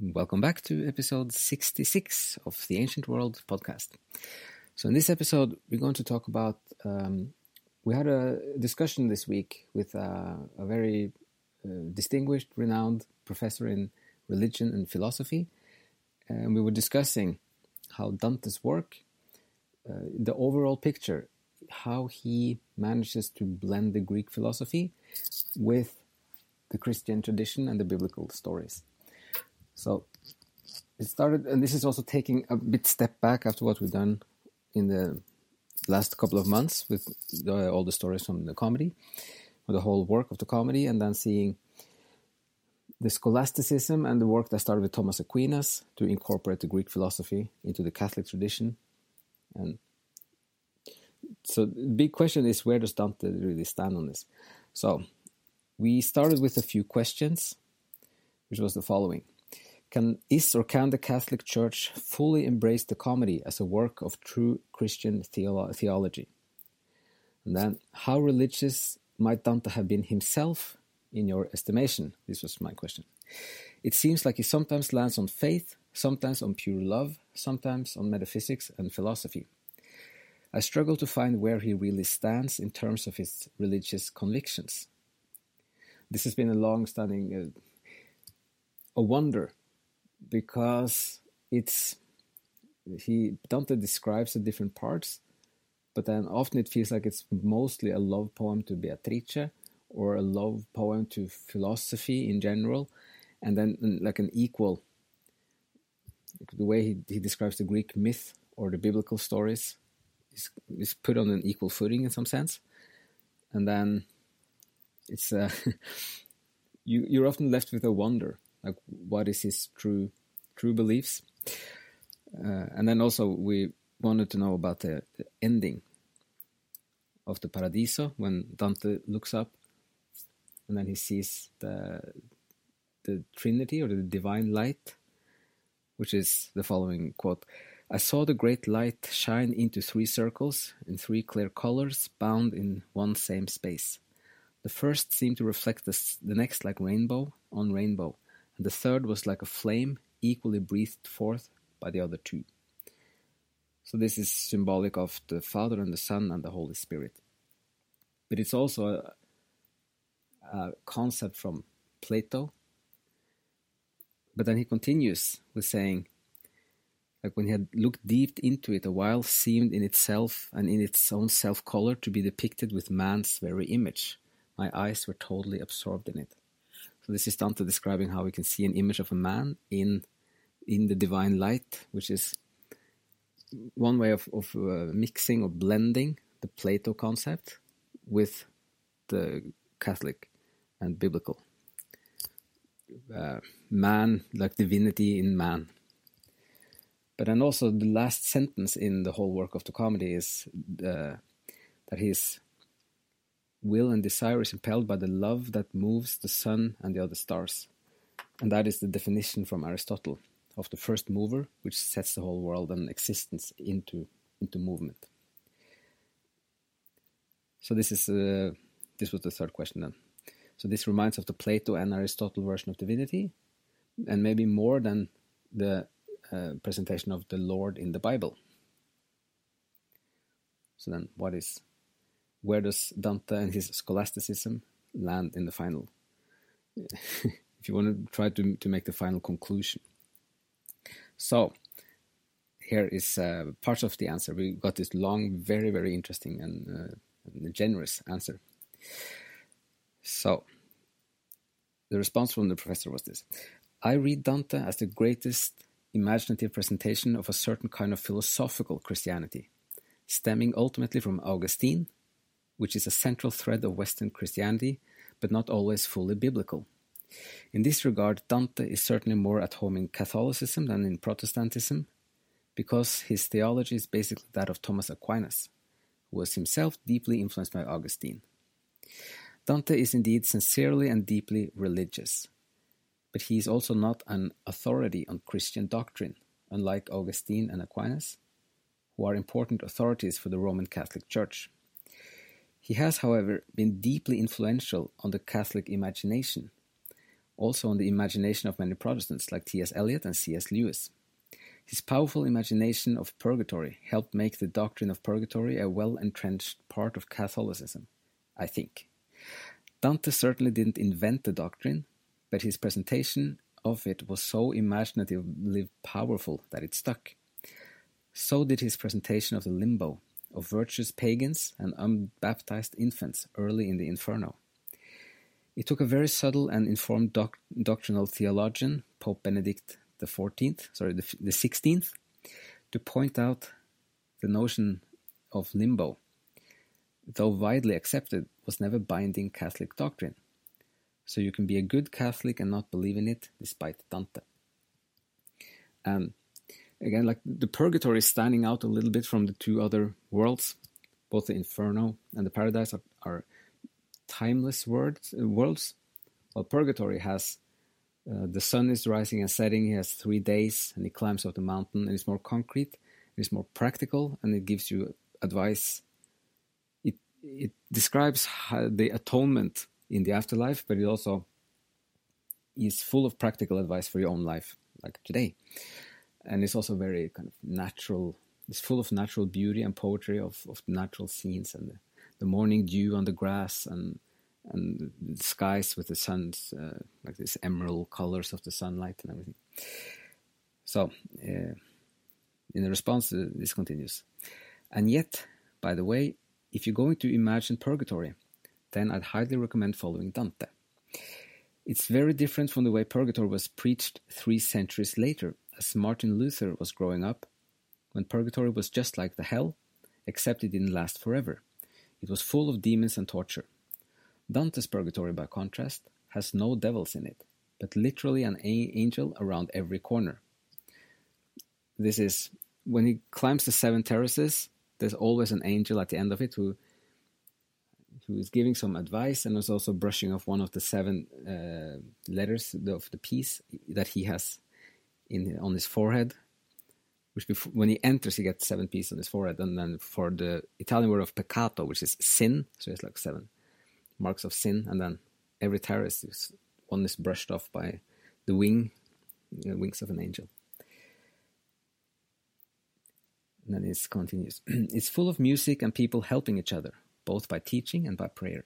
Welcome back to episode 66 of the Ancient World podcast. So, in this episode, we're going to talk about. Um, we had a discussion this week with uh, a very uh, distinguished, renowned professor in religion and philosophy, and we were discussing how Dante's work, uh, the overall picture, how he manages to blend the Greek philosophy with the Christian tradition and the biblical stories. So it started, and this is also taking a bit step back after what we've done in the last couple of months with the, all the stories from the comedy, the whole work of the comedy, and then seeing the scholasticism and the work that started with Thomas Aquinas to incorporate the Greek philosophy into the Catholic tradition. And so the big question is where does Dante really stand on this? So we started with a few questions, which was the following. Can is or can the Catholic Church fully embrace the comedy as a work of true Christian theolo- theology? And then, how religious might Dante have been himself in your estimation? This was my question. It seems like he sometimes lands on faith, sometimes on pure love, sometimes on metaphysics and philosophy. I struggle to find where he really stands in terms of his religious convictions. This has been a long-standing uh, a wonder because it's he Dante describes the different parts, but then often it feels like it's mostly a love poem to Beatrice or a love poem to philosophy in general, and then like an equal the way he, he describes the Greek myth or the biblical stories is, is put on an equal footing in some sense, and then it's uh, you you're often left with a wonder like what is his true true beliefs? Uh, and then also we wanted to know about the, the, ending of the paradiso when dante looks up and then he sees the the trinity or the divine light which is the following quote. I saw the great light shine into three circles in three clear colors bound in one same space. The first seemed to reflect the, the next like rainbow on rainbow, and the third was like a flame equally breathed forth by the other two. So this is symbolic of the Father and the Son and the Holy Spirit. But it's also a, a concept from Plato. But then he continues with saying, like when he had looked deep into it, a while seemed in itself and in its own self color to be depicted with man's very image. My eyes were totally absorbed in it. So this is Dante describing how we can see an image of a man in in the divine light, which is one way of, of uh, mixing or blending the Plato concept with the Catholic and biblical uh, man, like divinity in man. But then also the last sentence in the whole work of the comedy is uh, that his will and desire is impelled by the love that moves the sun and the other stars. And that is the definition from Aristotle of the first mover, which sets the whole world and existence into, into movement. So this is uh, this was the third question then. So this reminds of the Plato and Aristotle version of divinity, and maybe more than the uh, presentation of the Lord in the Bible. So then, what is where does Dante and his scholasticism land in the final? if you want to try to to make the final conclusion. So here is uh, part of the answer. We got this long, very very interesting and, uh, and generous answer. So the response from the professor was this: I read Dante as the greatest imaginative presentation of a certain kind of philosophical Christianity, stemming ultimately from Augustine, which is a central thread of Western Christianity, but not always fully biblical. In this regard, Dante is certainly more at home in Catholicism than in Protestantism, because his theology is basically that of Thomas Aquinas, who was himself deeply influenced by Augustine. Dante is indeed sincerely and deeply religious, but he is also not an authority on Christian doctrine, unlike Augustine and Aquinas, who are important authorities for the Roman Catholic Church. He has, however, been deeply influential on the Catholic imagination, also on the imagination of many Protestants like T.S. Eliot and C.S. Lewis. His powerful imagination of purgatory helped make the doctrine of purgatory a well entrenched part of Catholicism, I think. Dante certainly didn't invent the doctrine, but his presentation of it was so imaginatively powerful that it stuck. So did his presentation of the limbo, of virtuous pagans and unbaptized infants early in the Inferno. It took a very subtle and informed doc doctrinal theologian, Pope Benedict XIV, sorry, the, the 16th, to point out the notion of limbo, though widely accepted, was never binding Catholic doctrine so you can be a good Catholic and not believe in it, despite Dante. And again, like the purgatory is standing out a little bit from the two other worlds. Both the Inferno and the Paradise are, are timeless words, uh, worlds, while purgatory has uh, the sun is rising and setting. He has three days, and he climbs up the mountain. And it's more concrete, it's more practical, and it gives you advice. It it describes the atonement in the afterlife, but it also is full of practical advice for your own life, like today. And it's also very kind of natural. It's full of natural beauty and poetry of, of natural scenes and the, the morning dew on the grass and and the skies with the sun's uh, like these emerald colors of the sunlight and everything. So, uh, in the response, uh, this continues. And yet, by the way, if you're going to imagine purgatory, then I'd highly recommend following Dante. It's very different from the way purgatory was preached three centuries later, as Martin Luther was growing up, when purgatory was just like the hell, except it didn't last forever. It was full of demons and torture. Dante's purgatory, by contrast, has no devils in it, but literally an angel around every corner. This is when he climbs the seven terraces, there's always an angel at the end of it who who is giving some advice and is also brushing off one of the seven uh, letters of the piece that he has in on his forehead. Which before, when he enters, he gets seven pieces on his forehead, and then for the Italian word of peccato, which is sin, so it's like seven marks of sin, and then every terrace is one is brushed off by the wing, wings of an angel. And then it continues. it's full of music and people helping each other both by teaching and by prayer.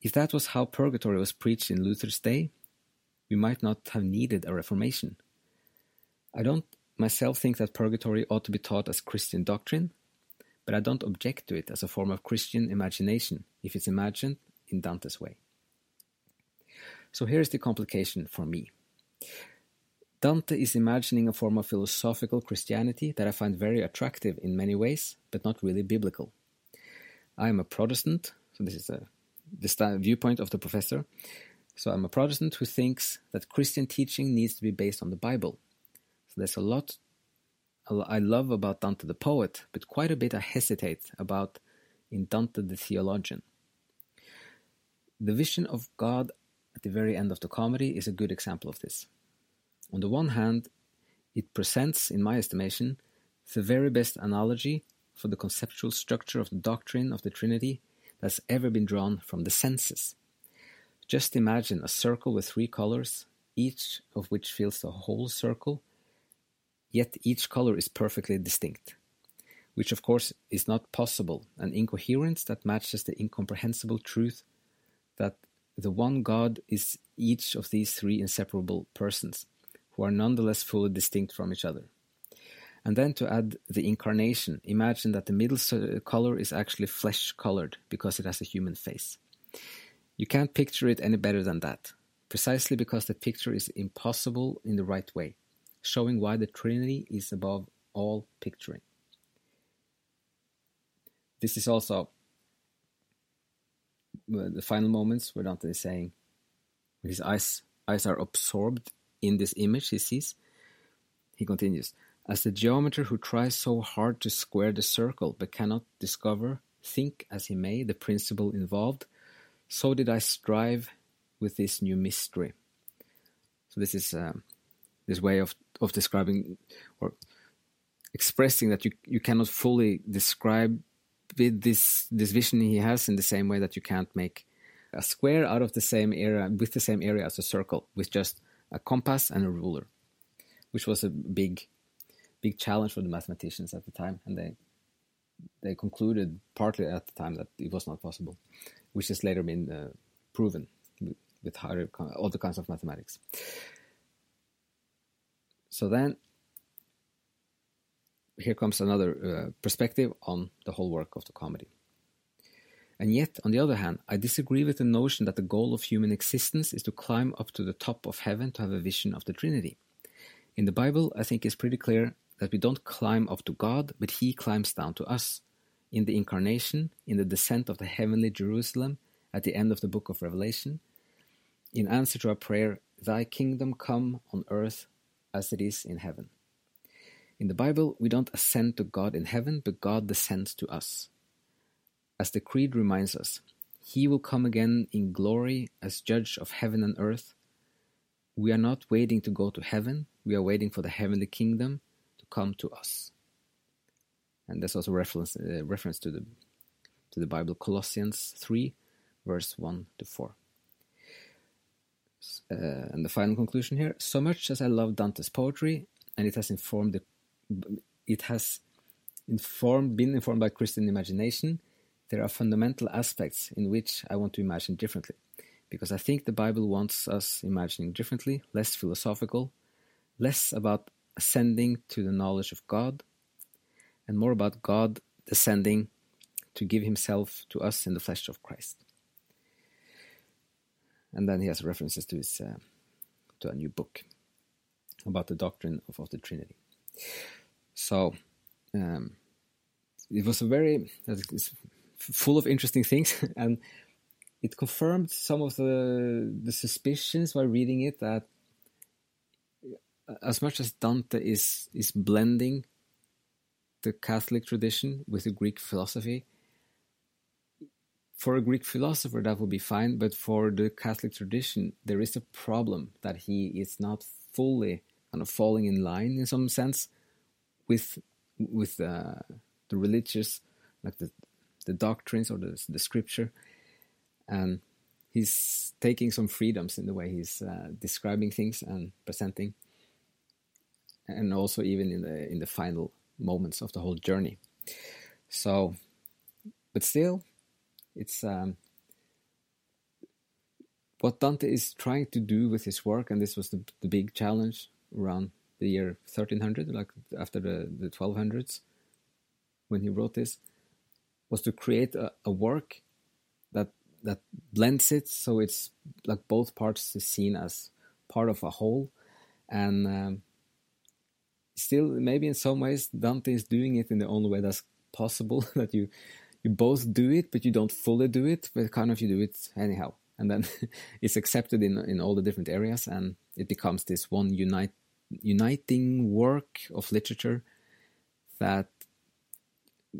If that was how purgatory was preached in Luther's day, we might not have needed a reformation. I don't myself think that purgatory ought to be taught as Christian doctrine, but I don't object to it as a form of Christian imagination if it's imagined in Dante's way. So here's the complication for me. Dante is imagining a form of philosophical Christianity that I find very attractive in many ways, but not really biblical. I am a Protestant, so this is a, the viewpoint of the professor. So I'm a Protestant who thinks that Christian teaching needs to be based on the Bible. So there's a lot I love about Dante the poet, but quite a bit I hesitate about in Dante the theologian. The vision of God at the very end of the comedy is a good example of this. On the one hand, it presents, in my estimation, the very best analogy for the conceptual structure of the doctrine of the Trinity that's ever been drawn from the senses. Just imagine a circle with three colors, each of which fills the whole circle yet each color is perfectly distinct, which of course is not possible, an incoherence that matches the incomprehensible truth that the one God is each of these three inseparable persons, who are nonetheless fully distinct from each other. And then to add the incarnation, imagine that the middle color is actually flesh colored because it has a human face. You can't picture it any better than that, precisely because the picture is impossible in the right way showing why the Trinity is above all picturing. This is also the final moments where Dante is saying, his eyes, eyes are absorbed in this image he sees. He continues, As the geometer who tries so hard to square the circle but cannot discover, think as he may, the principle involved, so did I strive with this new mystery. So this is um, this way of of describing or expressing that you you cannot fully describe with this this vision he has in the same way that you can't make a square out of the same area with the same area as a circle with just a compass and a ruler, which was a big big challenge for the mathematicians at the time, and they they concluded partly at the time that it was not possible, which has later been uh, proven with higher other kinds of mathematics. So then here comes another uh, perspective on the whole work of the comedy. And yet, on the other hand, I disagree with the notion that the goal of human existence is to climb up to the top of heaven to have a vision of the Trinity. In the Bible, I think it's pretty clear that we don't climb up to God, but He climbs down to us. In the incarnation, in the descent of the heavenly Jerusalem, at the end of the book of Revelation, in answer to our prayer, Thy kingdom come on earth as it is in heaven. In the Bible, we don't ascend to God in heaven, but God descends to us. As the Creed reminds us, He will come again in glory as judge of heaven and earth. We are not waiting to go to heaven, we are waiting for the heavenly kingdom come to us. And there's also reference, uh, reference to the to the Bible, Colossians 3, verse 1 to 4 uh, and the final conclusion here. So much as i love dante's poetry and it has informed the it has informed been informed by christian imagination there are fundamental aspects in which i want to imagine differently. Because i think the bible wants us imagining differently less philosophical less about ascending to the knowledge of god and more about god descending to give himself to us in the flesh of christ and then he has references to his uh, to a new book about the doctrine of, of the Trinity. So um, it was a very full of interesting things, and it confirmed some of the the suspicions while reading it that as much as Dante is is blending the Catholic tradition with the Greek philosophy, for a Greek philosopher, that would be fine, but for the Catholic tradition, there is a problem that he is not fully kind of falling in line in some sense with with uh, the religious, like the the doctrines or the the scripture, and he's taking some freedoms in the way he's uh, describing things and presenting, and also even in the in the final moments of the whole journey. So, but still, it's um, what Dante is trying to do with his work, and this was the, the big challenge around the year 1300, like after the, the 1200s, when he wrote this, was to create a, a work that that blends it so it's like both parts is seen as part of a whole and um, still maybe in some ways Dante is doing it in the only way that's possible that you you both do it but you don't fully do it but kind of you do it anyhow. And then it's accepted in in all the different areas and it becomes this one unite uniting work of literature that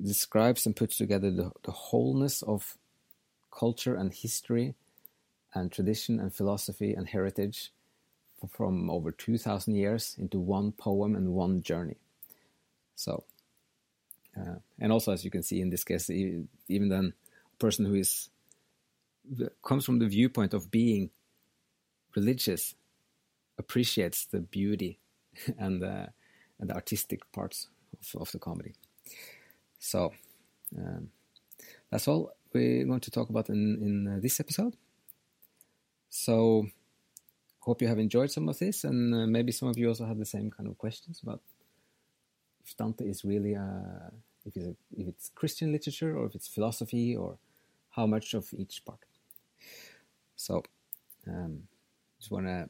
describes and puts together the, the wholeness of culture and history and tradition and philosophy and heritage from over 2000 years into one poem and one journey so uh, and also as you can see in this case even then a person who is comes from the viewpoint of being religious appreciates the beauty and the, and the artistic parts of, of the comedy so um, that's all we're going to talk about in, in uh, this episode. So hope you have enjoyed some of this, and uh, maybe some of you also have the same kind of questions about if Dante is really a, uh, if it's, a, if it's Christian literature or if it's philosophy or how much of each part. So, um, just want to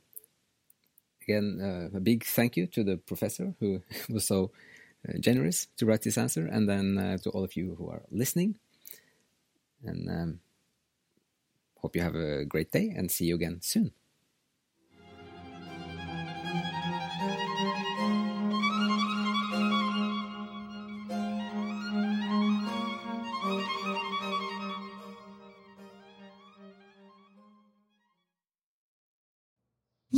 again uh, a big thank you to the professor who was so uh, generous to write this answer, and then uh, to all of you who are listening. And um, hope you have a great day and see you again soon.